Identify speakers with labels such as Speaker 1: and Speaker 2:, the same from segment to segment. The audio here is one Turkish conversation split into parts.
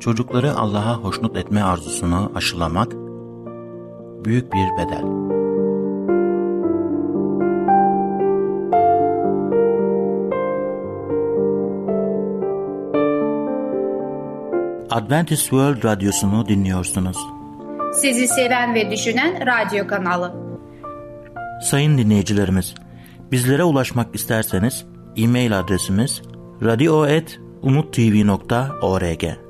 Speaker 1: çocukları Allah'a hoşnut etme arzusunu aşılamak, büyük bir bedel. Adventist World Radyosu'nu dinliyorsunuz.
Speaker 2: Sizi seven ve düşünen radyo kanalı.
Speaker 1: Sayın dinleyicilerimiz, bizlere ulaşmak isterseniz e-mail adresimiz radio.umutv.org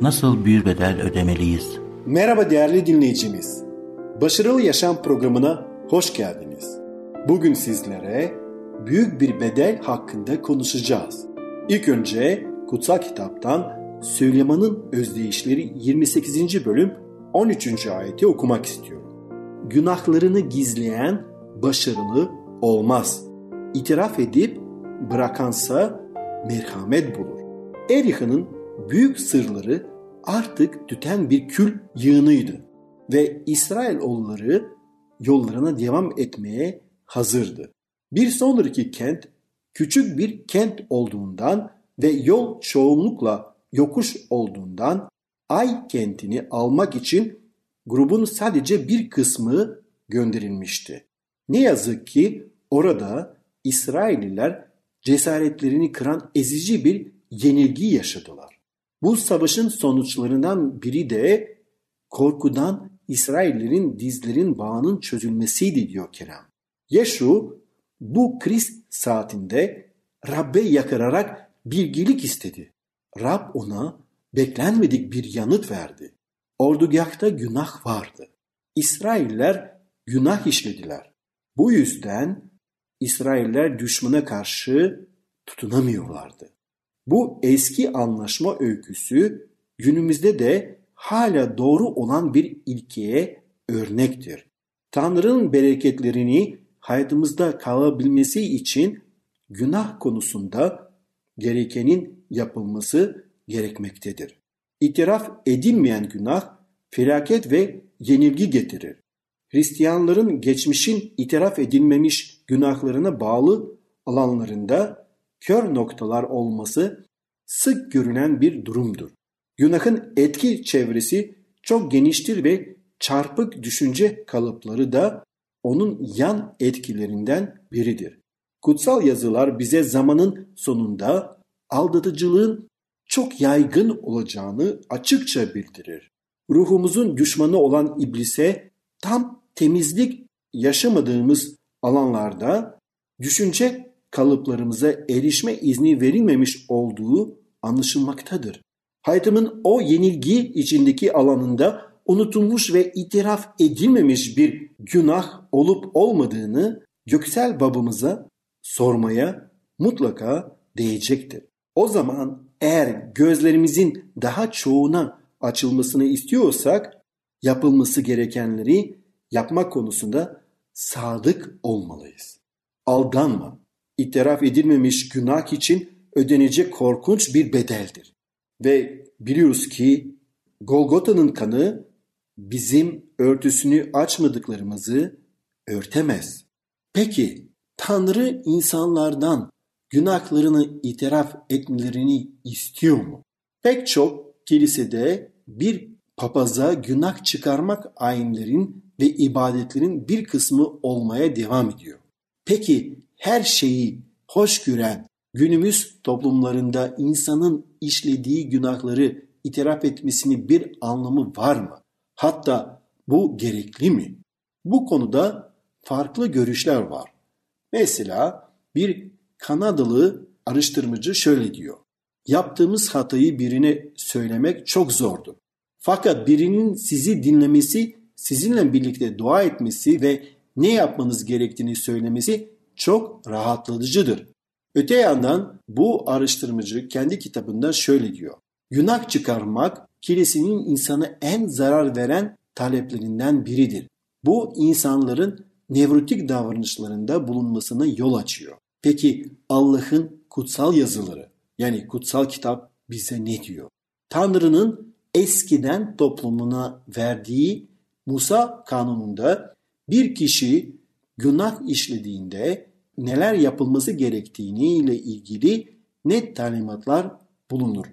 Speaker 1: Nasıl bir bedel ödemeliyiz?
Speaker 3: Merhaba değerli dinleyicimiz. Başarılı Yaşam programına hoş geldiniz. Bugün sizlere büyük bir bedel hakkında konuşacağız. İlk önce kutsal kitaptan Süleyman'ın özdeyişleri 28. bölüm 13. ayeti okumak istiyorum. Günahlarını gizleyen başarılı olmaz. İtiraf edip bırakansa merhamet bulur. Eriha'nın büyük sırları artık tüten bir kül yığınıydı ve İsrailoğulları yollarına devam etmeye hazırdı. Bir sonraki kent küçük bir kent olduğundan ve yol çoğunlukla yokuş olduğundan Ay kentini almak için grubun sadece bir kısmı gönderilmişti. Ne yazık ki orada İsrailliler cesaretlerini kıran ezici bir yenilgi yaşadılar. Bu savaşın sonuçlarından biri de korkudan İsraillerin dizlerin bağının çözülmesiydi diyor Kerem. Yeşu bu kriz saatinde Rabbe yakararak bilgilik istedi. Rab ona beklenmedik bir yanıt verdi. Ordugahta günah vardı. İsrailler günah işlediler. Bu yüzden İsrailler düşmana karşı tutunamıyorlardı. Bu eski anlaşma öyküsü günümüzde de hala doğru olan bir ilkeye örnektir. Tanrı'nın bereketlerini hayatımızda kalabilmesi için günah konusunda gerekenin yapılması gerekmektedir. İtiraf edilmeyen günah felaket ve yenilgi getirir. Hristiyanların geçmişin itiraf edilmemiş günahlarına bağlı alanlarında kör noktalar olması sık görülen bir durumdur. Günahın etki çevresi çok geniştir ve çarpık düşünce kalıpları da onun yan etkilerinden biridir. Kutsal yazılar bize zamanın sonunda aldatıcılığın çok yaygın olacağını açıkça bildirir. Ruhumuzun düşmanı olan iblise tam temizlik yaşamadığımız alanlarda düşünce kalıplarımıza erişme izni verilmemiş olduğu anlaşılmaktadır. Hayatımın o yenilgi içindeki alanında unutulmuş ve itiraf edilmemiş bir günah olup olmadığını göksel babamıza sormaya mutlaka değecektir. O zaman eğer gözlerimizin daha çoğuna açılmasını istiyorsak yapılması gerekenleri yapmak konusunda sadık olmalıyız. Aldanma. İtiraf edilmemiş günah için ödenecek korkunç bir bedeldir. Ve biliyoruz ki Golgota'nın kanı bizim örtüsünü açmadıklarımızı örtemez. Peki Tanrı insanlardan günahlarını itiraf etmelerini istiyor mu? Pek çok kilisede bir papaza günah çıkarmak ayinlerin ve ibadetlerin bir kısmı olmaya devam ediyor. Peki her şeyi hoş gören günümüz toplumlarında insanın işlediği günahları itiraf etmesinin bir anlamı var mı? Hatta Bu gerekli mi? Bu konuda farklı görüşler var. Mesela bir Kanadalı araştırmacı şöyle diyor. Yaptığımız hatayı birine söylemek çok zordur. Fakat birinin sizi dinlemesi, sizinle birlikte dua etmesi ve ne yapmanız gerektiğini söylemesi çok rahatlatıcıdır. Öte yandan bu araştırmacı kendi kitabında şöyle diyor. Günah çıkarmak kilisinin insana en zarar veren taleplerinden biridir. Bu insanların nevrotik davranışlarında bulunmasına yol açıyor. Peki Allah'ın kutsal yazıları yani kutsal kitap bize ne diyor? Tanrı'nın eskiden toplumuna verdiği Musa kanununda bir kişi günah işlediğinde neler yapılması gerektiğini ile ilgili net talimatlar bulunur.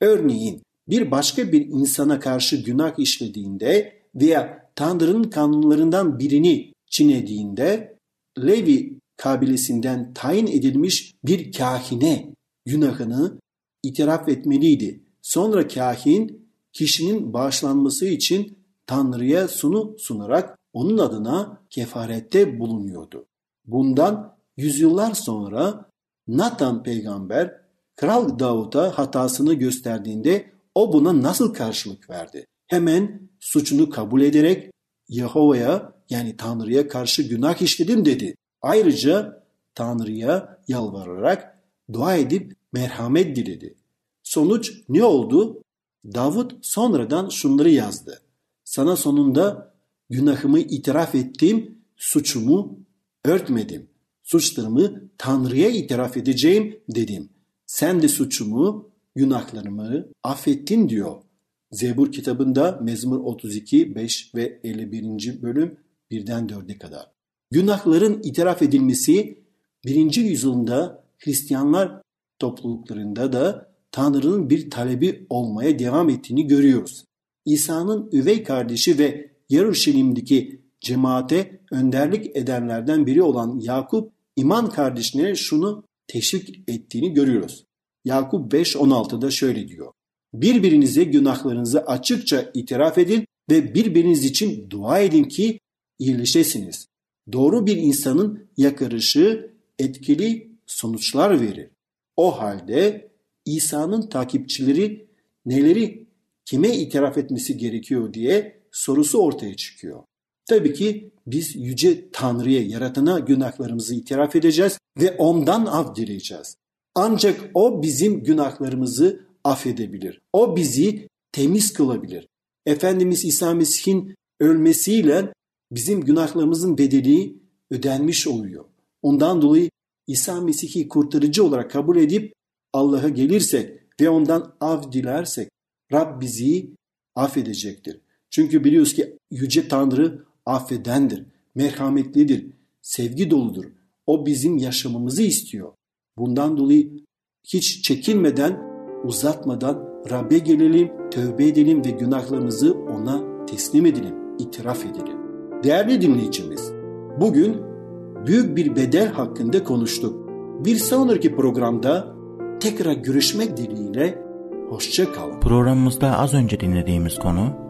Speaker 3: Örneğin bir başka bir insana karşı günah işlediğinde veya Tanrı'nın kanunlarından birini çiğnediğinde Levi kabilesinden tayin edilmiş bir kahine günahını itiraf etmeliydi. Sonra kahin kişinin bağışlanması için Tanrı'ya sunu sunarak onun adına kefarette bulunuyordu. Bundan yüzyıllar sonra Nathan peygamber Kral Davut'a hatasını gösterdiğinde o buna nasıl karşılık verdi? Hemen suçunu kabul ederek Yahova'ya yani Tanrı'ya karşı günah işledim dedi. Ayrıca Tanrı'ya yalvararak dua edip merhamet diledi. Sonuç ne oldu? Davut sonradan şunları yazdı. Sana sonunda günahımı itiraf ettim, suçumu örtmedim. Suçlarımı Tanrı'ya itiraf edeceğim dedim. Sen de suçumu, günahlarımı affettin diyor. Zebur kitabında Mezmur 32, 5 ve 51. bölüm 1'den 4'e kadar. Günahların itiraf edilmesi birinci yüzyılda Hristiyanlar topluluklarında da Tanrı'nın bir talebi olmaya devam ettiğini görüyoruz. İsa'nın üvey kardeşi ve Yaruşilim'deki cemaate önderlik edenlerden biri olan Yakup iman kardeşine şunu teşvik ettiğini görüyoruz. Yakup 5.16'da şöyle diyor. Birbirinize günahlarınızı açıkça itiraf edin ve birbiriniz için dua edin ki iyileşesiniz. Doğru bir insanın yakarışı etkili sonuçlar verir. O halde İsa'nın takipçileri neleri kime itiraf etmesi gerekiyor diye sorusu ortaya çıkıyor. Tabii ki biz yüce Tanrı'ya, yaratana günahlarımızı itiraf edeceğiz ve ondan af dileyeceğiz. Ancak o bizim günahlarımızı affedebilir. O bizi temiz kılabilir. Efendimiz İsa Mesih'in ölmesiyle bizim günahlarımızın bedeli ödenmiş oluyor. Ondan dolayı İsa Mesih'i kurtarıcı olarak kabul edip Allah'a gelirsek ve ondan af dilersek Rab bizi affedecektir. Çünkü biliyoruz ki Yüce Tanrı affedendir, merhametlidir, sevgi doludur. O bizim yaşamamızı istiyor. Bundan dolayı hiç çekinmeden, uzatmadan Rab'be gelelim, tövbe edelim ve günahlarımızı ona teslim edelim, itiraf edelim. Değerli dinleyicimiz, bugün büyük bir bedel hakkında konuştuk. Bir sonraki programda tekrar görüşmek dileğiyle hoşça kalın.
Speaker 1: Programımızda az önce dinlediğimiz konu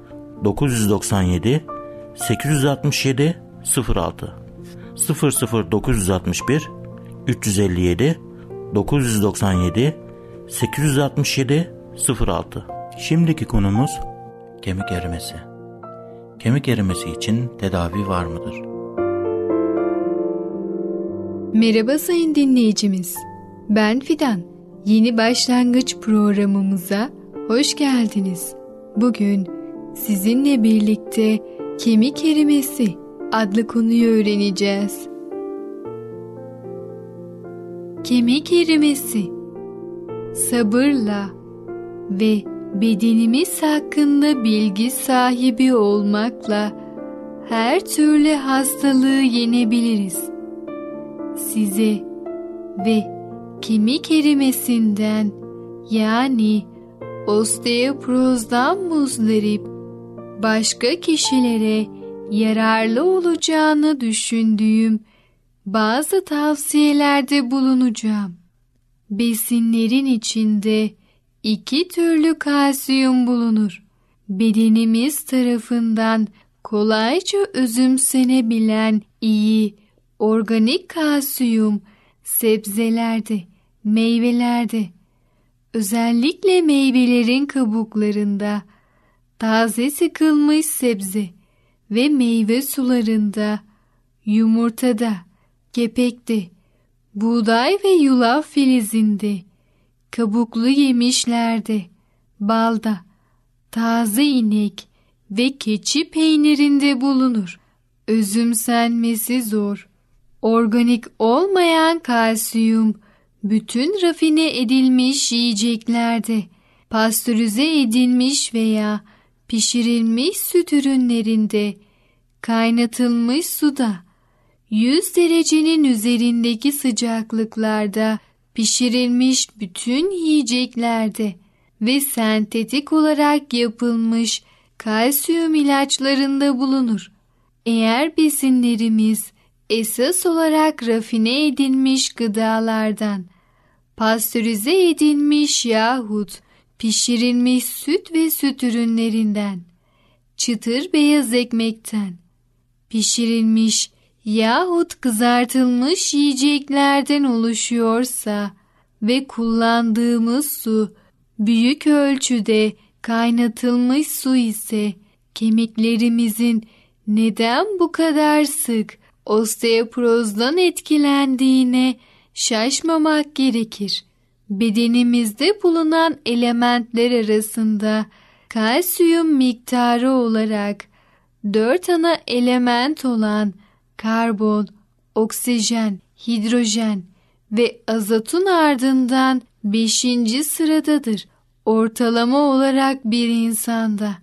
Speaker 1: 997 867 06 00961 357 997 867 06 Şimdiki konumuz kemik erimesi. Kemik erimesi için tedavi var mıdır?
Speaker 4: Merhaba sayın dinleyicimiz. Ben Fidan. Yeni başlangıç programımıza hoş geldiniz. Bugün sizinle birlikte kemik erimesi adlı konuyu öğreneceğiz. Kemik erimesi sabırla ve bedenimiz hakkında bilgi sahibi olmakla her türlü hastalığı yenebiliriz. Size ve kemik erimesinden yani osteoporozdan muzdarip başka kişilere yararlı olacağını düşündüğüm bazı tavsiyelerde bulunacağım. Besinlerin içinde iki türlü kalsiyum bulunur. Bedenimiz tarafından kolayca özümsenebilen iyi organik kalsiyum sebzelerde, meyvelerde, özellikle meyvelerin kabuklarında, taze sıkılmış sebze ve meyve sularında, yumurtada, kepekte, buğday ve yulaf filizinde, kabuklu yemişlerde, balda, taze inek ve keçi peynirinde bulunur. Özümsenmesi zor. Organik olmayan kalsiyum bütün rafine edilmiş yiyeceklerde, pastörize edilmiş veya pişirilmiş süt ürünlerinde, kaynatılmış suda, 100 derecenin üzerindeki sıcaklıklarda pişirilmiş bütün yiyeceklerde ve sentetik olarak yapılmış kalsiyum ilaçlarında bulunur. Eğer besinlerimiz esas olarak rafine edilmiş gıdalardan, pastörize edilmiş yahut pişirilmiş süt ve süt ürünlerinden, çıtır beyaz ekmekten, pişirilmiş yahut kızartılmış yiyeceklerden oluşuyorsa ve kullandığımız su büyük ölçüde kaynatılmış su ise kemiklerimizin neden bu kadar sık osteoporozdan etkilendiğine şaşmamak gerekir. Bedenimizde bulunan elementler arasında kalsiyum miktarı olarak dört ana element olan karbon, oksijen, hidrojen ve azotun ardından beşinci sıradadır. Ortalama olarak bir insanda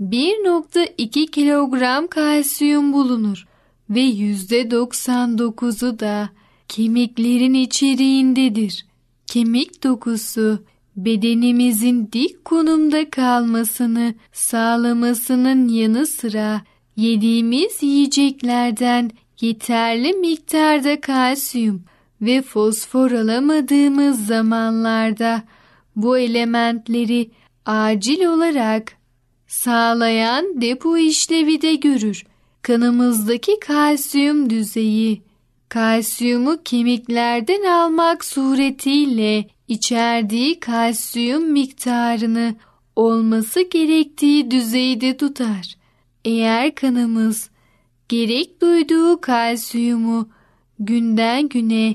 Speaker 4: 1.2 kilogram kalsiyum bulunur ve %99'u da kemiklerin içeriğindedir. Kemik dokusu bedenimizin dik konumda kalmasını sağlamasının yanı sıra yediğimiz yiyeceklerden yeterli miktarda kalsiyum ve fosfor alamadığımız zamanlarda bu elementleri acil olarak sağlayan depo işlevi de görür. Kanımızdaki kalsiyum düzeyi kalsiyumu kemiklerden almak suretiyle içerdiği kalsiyum miktarını olması gerektiği düzeyde tutar. Eğer kanımız gerek duyduğu kalsiyumu günden güne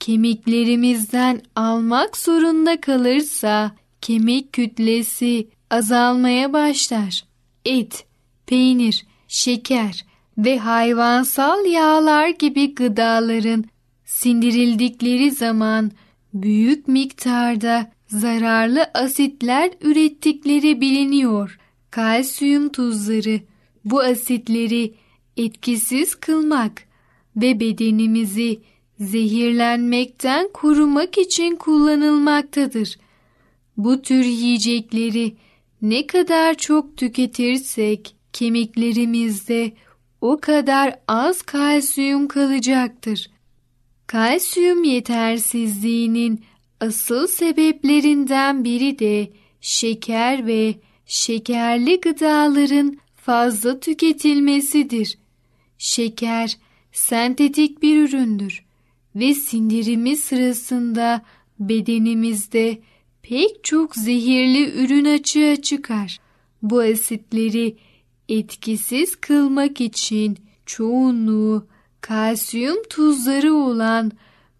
Speaker 4: kemiklerimizden almak zorunda kalırsa kemik kütlesi azalmaya başlar. Et, peynir, şeker ve hayvansal yağlar gibi gıdaların sindirildikleri zaman büyük miktarda zararlı asitler ürettikleri biliniyor. Kalsiyum tuzları bu asitleri etkisiz kılmak ve bedenimizi zehirlenmekten korumak için kullanılmaktadır. Bu tür yiyecekleri ne kadar çok tüketirsek kemiklerimizde o kadar az kalsiyum kalacaktır. Kalsiyum yetersizliğinin asıl sebeplerinden biri de şeker ve şekerli gıdaların fazla tüketilmesidir. Şeker sentetik bir üründür ve sindirimi sırasında bedenimizde pek çok zehirli ürün açığa çıkar. Bu asitleri etkisiz kılmak için çoğunluğu kalsiyum tuzları olan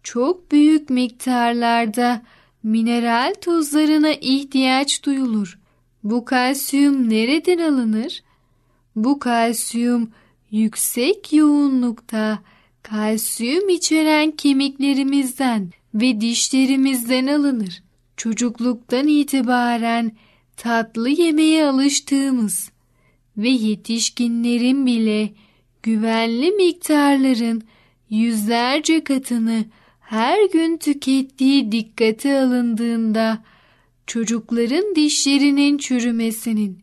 Speaker 4: çok büyük miktarlarda mineral tuzlarına ihtiyaç duyulur. Bu kalsiyum nereden alınır? Bu kalsiyum yüksek yoğunlukta kalsiyum içeren kemiklerimizden ve dişlerimizden alınır. Çocukluktan itibaren tatlı yemeye alıştığımız ve yetişkinlerin bile güvenli miktarların yüzlerce katını her gün tükettiği dikkate alındığında çocukların dişlerinin çürümesinin,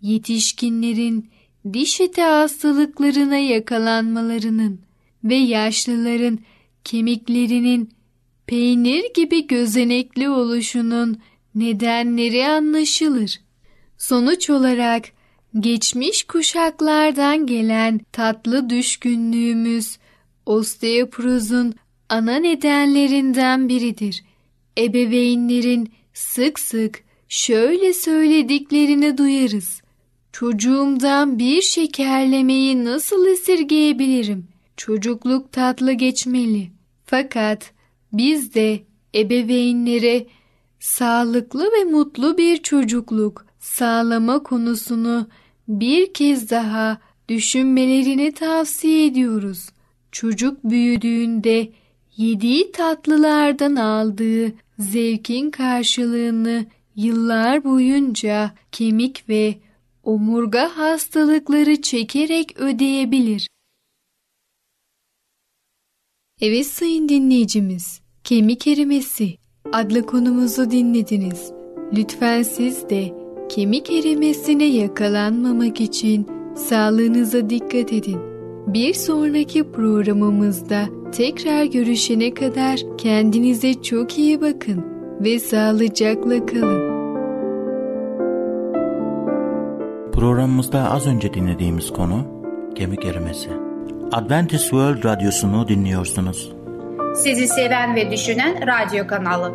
Speaker 4: yetişkinlerin diş eti hastalıklarına yakalanmalarının ve yaşlıların kemiklerinin peynir gibi gözenekli oluşunun nedenleri anlaşılır. Sonuç olarak geçmiş kuşaklardan gelen tatlı düşkünlüğümüz osteoporozun ana nedenlerinden biridir. Ebeveynlerin sık sık şöyle söylediklerini duyarız. Çocuğumdan bir şekerlemeyi nasıl esirgeyebilirim? Çocukluk tatlı geçmeli. Fakat biz de ebeveynlere sağlıklı ve mutlu bir çocukluk sağlama konusunu bir kez daha düşünmelerini tavsiye ediyoruz. Çocuk büyüdüğünde yediği tatlılardan aldığı zevkin karşılığını yıllar boyunca kemik ve omurga hastalıkları çekerek ödeyebilir. Evet sayın dinleyicimiz, kemik erimesi adlı konumuzu dinlediniz. Lütfen siz de kemik erimesine yakalanmamak için sağlığınıza dikkat edin. Bir sonraki programımızda tekrar görüşene kadar kendinize çok iyi bakın ve sağlıcakla kalın.
Speaker 1: Programımızda az önce dinlediğimiz konu kemik erimesi. Adventist World Radyosu'nu dinliyorsunuz.
Speaker 2: Sizi seven ve düşünen radyo kanalı.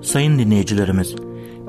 Speaker 1: Sayın dinleyicilerimiz,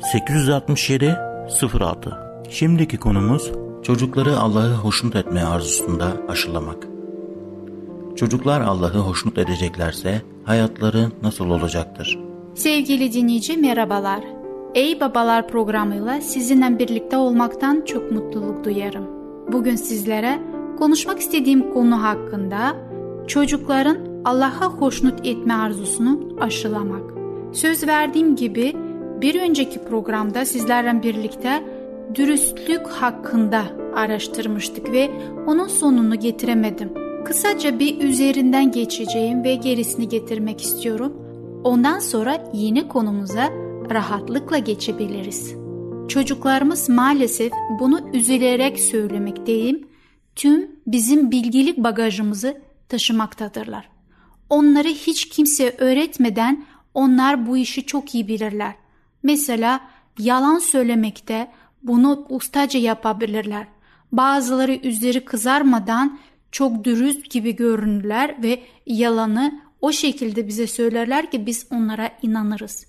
Speaker 1: 867 06 Şimdiki konumuz çocukları Allah'ı hoşnut etme arzusunda aşılamak. Çocuklar Allah'ı hoşnut edeceklerse hayatları nasıl olacaktır?
Speaker 2: Sevgili dinleyici merhabalar. Ey Babalar programıyla sizinle birlikte olmaktan çok mutluluk duyarım. Bugün sizlere konuşmak istediğim konu hakkında çocukların Allah'a hoşnut etme arzusunu aşılamak. Söz verdiğim gibi bir önceki programda sizlerle birlikte dürüstlük hakkında araştırmıştık ve onun sonunu getiremedim. Kısaca bir üzerinden geçeceğim ve gerisini getirmek istiyorum. Ondan sonra yeni konumuza rahatlıkla geçebiliriz. Çocuklarımız maalesef bunu üzülerek söylemekteyim. Tüm bizim bilgilik bagajımızı taşımaktadırlar. Onları hiç kimse öğretmeden onlar bu işi çok iyi bilirler. Mesela yalan söylemekte bunu ustaca yapabilirler. Bazıları üzeri kızarmadan çok dürüst gibi görünürler ve yalanı o şekilde bize söylerler ki biz onlara inanırız.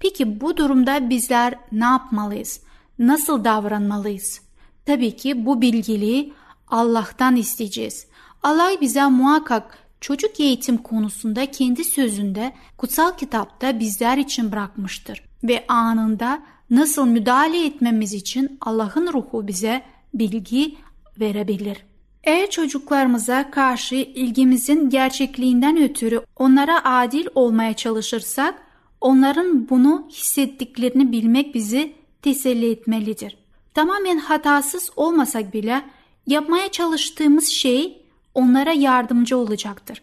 Speaker 2: Peki bu durumda bizler ne yapmalıyız? Nasıl davranmalıyız? Tabii ki bu bilgiliği Allah'tan isteyeceğiz. Allah bize muhakkak çocuk eğitim konusunda kendi sözünde kutsal kitapta bizler için bırakmıştır ve anında nasıl müdahale etmemiz için Allah'ın ruhu bize bilgi verebilir. Eğer çocuklarımıza karşı ilgimizin gerçekliğinden ötürü onlara adil olmaya çalışırsak, onların bunu hissettiklerini bilmek bizi teselli etmelidir. Tamamen hatasız olmasak bile yapmaya çalıştığımız şey onlara yardımcı olacaktır.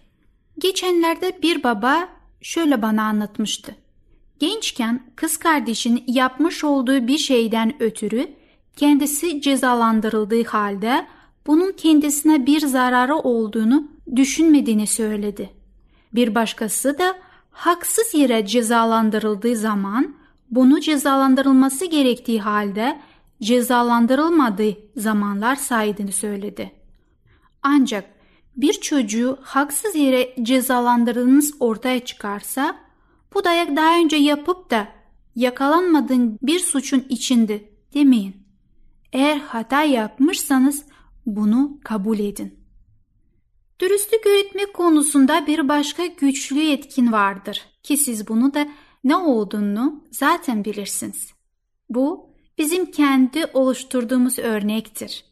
Speaker 2: Geçenlerde bir baba şöyle bana anlatmıştı. Gençken kız kardeşin yapmış olduğu bir şeyden ötürü kendisi cezalandırıldığı halde bunun kendisine bir zararı olduğunu düşünmediğini söyledi. Bir başkası da haksız yere cezalandırıldığı zaman bunu cezalandırılması gerektiği halde cezalandırılmadığı zamanlar saydığını söyledi. Ancak bir çocuğu haksız yere cezalandırdığınız ortaya çıkarsa bu dayak daha önce yapıp da yakalanmadığın bir suçun içinde demeyin. Eğer hata yapmışsanız bunu kabul edin. Dürüstlük öğretmek konusunda bir başka güçlü etkin vardır ki siz bunu da ne olduğunu zaten bilirsiniz. Bu bizim kendi oluşturduğumuz örnektir.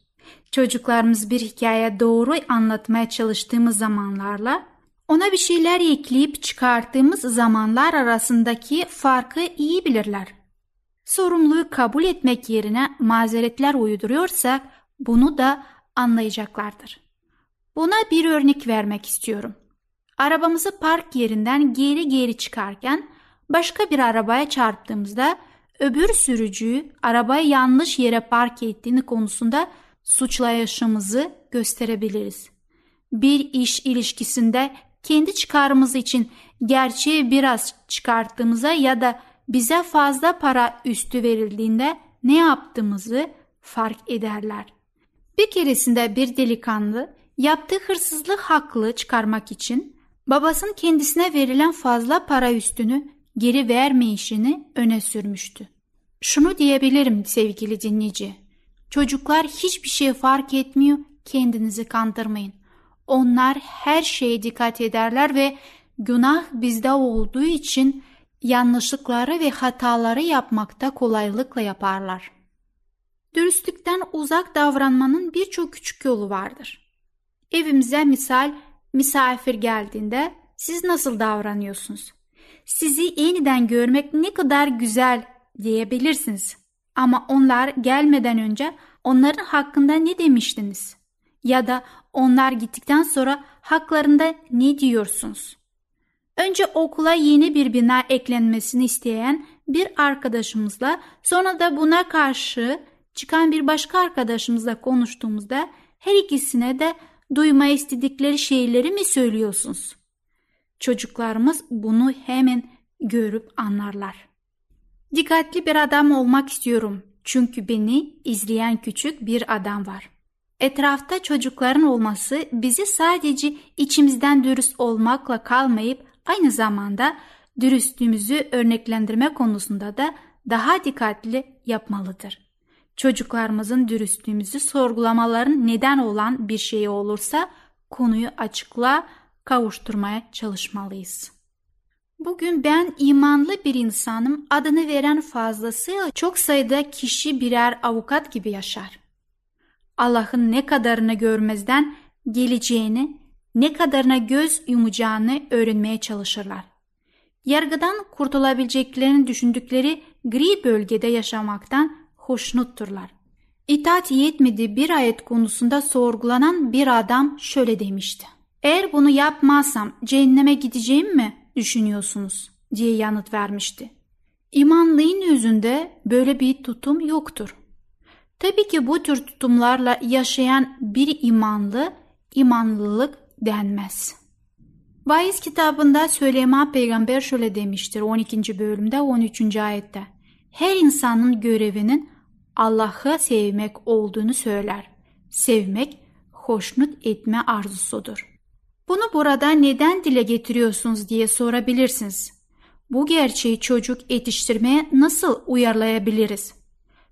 Speaker 2: Çocuklarımız bir hikaye doğru anlatmaya çalıştığımız zamanlarla ona bir şeyler ekleyip çıkarttığımız zamanlar arasındaki farkı iyi bilirler. Sorumluluğu kabul etmek yerine mazeretler uyduruyorsak bunu da anlayacaklardır. Buna bir örnek vermek istiyorum. Arabamızı park yerinden geri geri çıkarken başka bir arabaya çarptığımızda öbür sürücüyü arabayı yanlış yere park ettiğini konusunda suçlayışımızı gösterebiliriz. Bir iş ilişkisinde kendi çıkarımız için gerçeği biraz çıkarttığımıza ya da bize fazla para üstü verildiğinde ne yaptığımızı fark ederler. Bir keresinde bir delikanlı yaptığı hırsızlık haklı çıkarmak için babasının kendisine verilen fazla para üstünü geri vermeyişini öne sürmüştü. Şunu diyebilirim sevgili dinleyici. Çocuklar hiçbir şey fark etmiyor, kendinizi kandırmayın. Onlar her şeye dikkat ederler ve günah bizde olduğu için yanlışlıkları ve hataları yapmakta kolaylıkla yaparlar. Dürüstlükten uzak davranmanın birçok küçük yolu vardır. Evimize misal misafir geldiğinde siz nasıl davranıyorsunuz? Sizi yeniden görmek ne kadar güzel diyebilirsiniz. Ama onlar gelmeden önce onların hakkında ne demiştiniz? Ya da onlar gittikten sonra haklarında ne diyorsunuz? Önce okula yeni bir bina eklenmesini isteyen bir arkadaşımızla sonra da buna karşı çıkan bir başka arkadaşımızla konuştuğumuzda her ikisine de duyma istedikleri şeyleri mi söylüyorsunuz? Çocuklarımız bunu hemen görüp anlarlar. Dikkatli bir adam olmak istiyorum çünkü beni izleyen küçük bir adam var. Etrafta çocukların olması bizi sadece içimizden dürüst olmakla kalmayıp aynı zamanda dürüstlüğümüzü örneklendirme konusunda da daha dikkatli yapmalıdır. Çocuklarımızın dürüstlüğümüzü sorgulamaların neden olan bir şey olursa konuyu açıkla kavuşturmaya çalışmalıyız. Bugün ben imanlı bir insanım adını veren fazlasıyla çok sayıda kişi birer avukat gibi yaşar. Allah'ın ne kadarını görmezden geleceğini, ne kadarına göz yumacağını öğrenmeye çalışırlar. Yargıdan kurtulabileceklerini düşündükleri gri bölgede yaşamaktan hoşnutturlar. İtaat yetmedi bir ayet konusunda sorgulanan bir adam şöyle demişti. Eğer bunu yapmazsam cehenneme gideceğim mi düşünüyorsunuz diye yanıt vermişti. İmanlığın yüzünde böyle bir tutum yoktur. Tabii ki bu tür tutumlarla yaşayan bir imanlı, imanlılık denmez. Vaiz kitabında Süleyman peygamber şöyle demiştir 12. bölümde 13. ayette. Her insanın görevinin Allah'ı sevmek olduğunu söyler. Sevmek hoşnut etme arzusudur. Bunu burada neden dile getiriyorsunuz diye sorabilirsiniz. Bu gerçeği çocuk yetiştirmeye nasıl uyarlayabiliriz?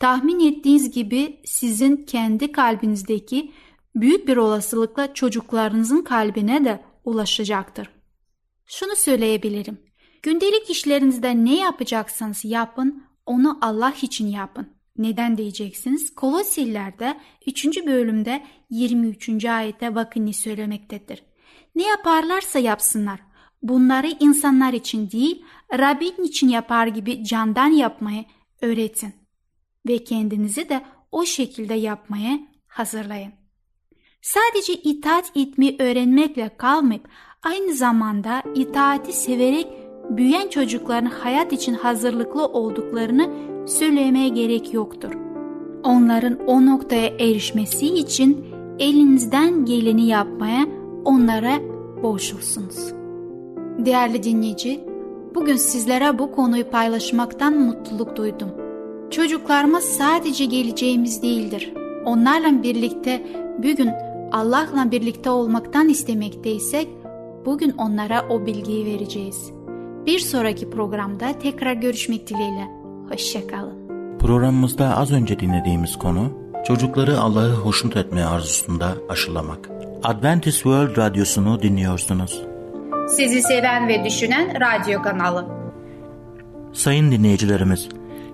Speaker 2: Tahmin ettiğiniz gibi sizin kendi kalbinizdeki büyük bir olasılıkla çocuklarınızın kalbine de ulaşacaktır. Şunu söyleyebilirim. Gündelik işlerinizde ne yapacaksanız yapın, onu Allah için yapın. Neden diyeceksiniz? Kolosillerde 3. bölümde 23. ayette bakın ne söylemektedir. Ne yaparlarsa yapsınlar. Bunları insanlar için değil, Rabbin için yapar gibi candan yapmayı öğretin. Ve kendinizi de o şekilde yapmaya hazırlayın. Sadece itaat etmeyi öğrenmekle kalmayıp aynı zamanda itaati severek büyüyen çocukların hayat için hazırlıklı olduklarını söylemeye gerek yoktur. Onların o noktaya erişmesi için elinizden geleni yapmaya onlara borçlusunuz. Değerli dinleyici, bugün sizlere bu konuyu paylaşmaktan mutluluk duydum. Çocuklarımız sadece geleceğimiz değildir. Onlarla birlikte bugün Allah'la birlikte olmaktan istemekteysek bugün onlara o bilgiyi vereceğiz. Bir sonraki programda tekrar görüşmek dileğiyle. Hoşçakalın.
Speaker 1: Programımızda az önce dinlediğimiz konu çocukları Allah'ı hoşnut etme arzusunda aşılamak. Adventist World Radyosu'nu dinliyorsunuz.
Speaker 2: Sizi seven ve düşünen radyo kanalı.
Speaker 1: Sayın dinleyicilerimiz,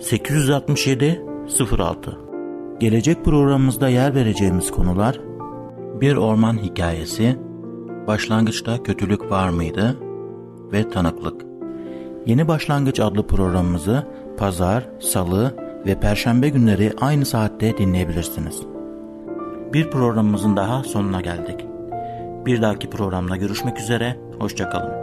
Speaker 1: 867 06 Gelecek programımızda yer vereceğimiz konular Bir orman hikayesi Başlangıçta kötülük var mıydı? ve tanıklık. Yeni Başlangıç adlı programımızı pazar, salı ve perşembe günleri aynı saatte dinleyebilirsiniz. Bir programımızın daha sonuna geldik. Bir dahaki programda görüşmek üzere, hoşçakalın.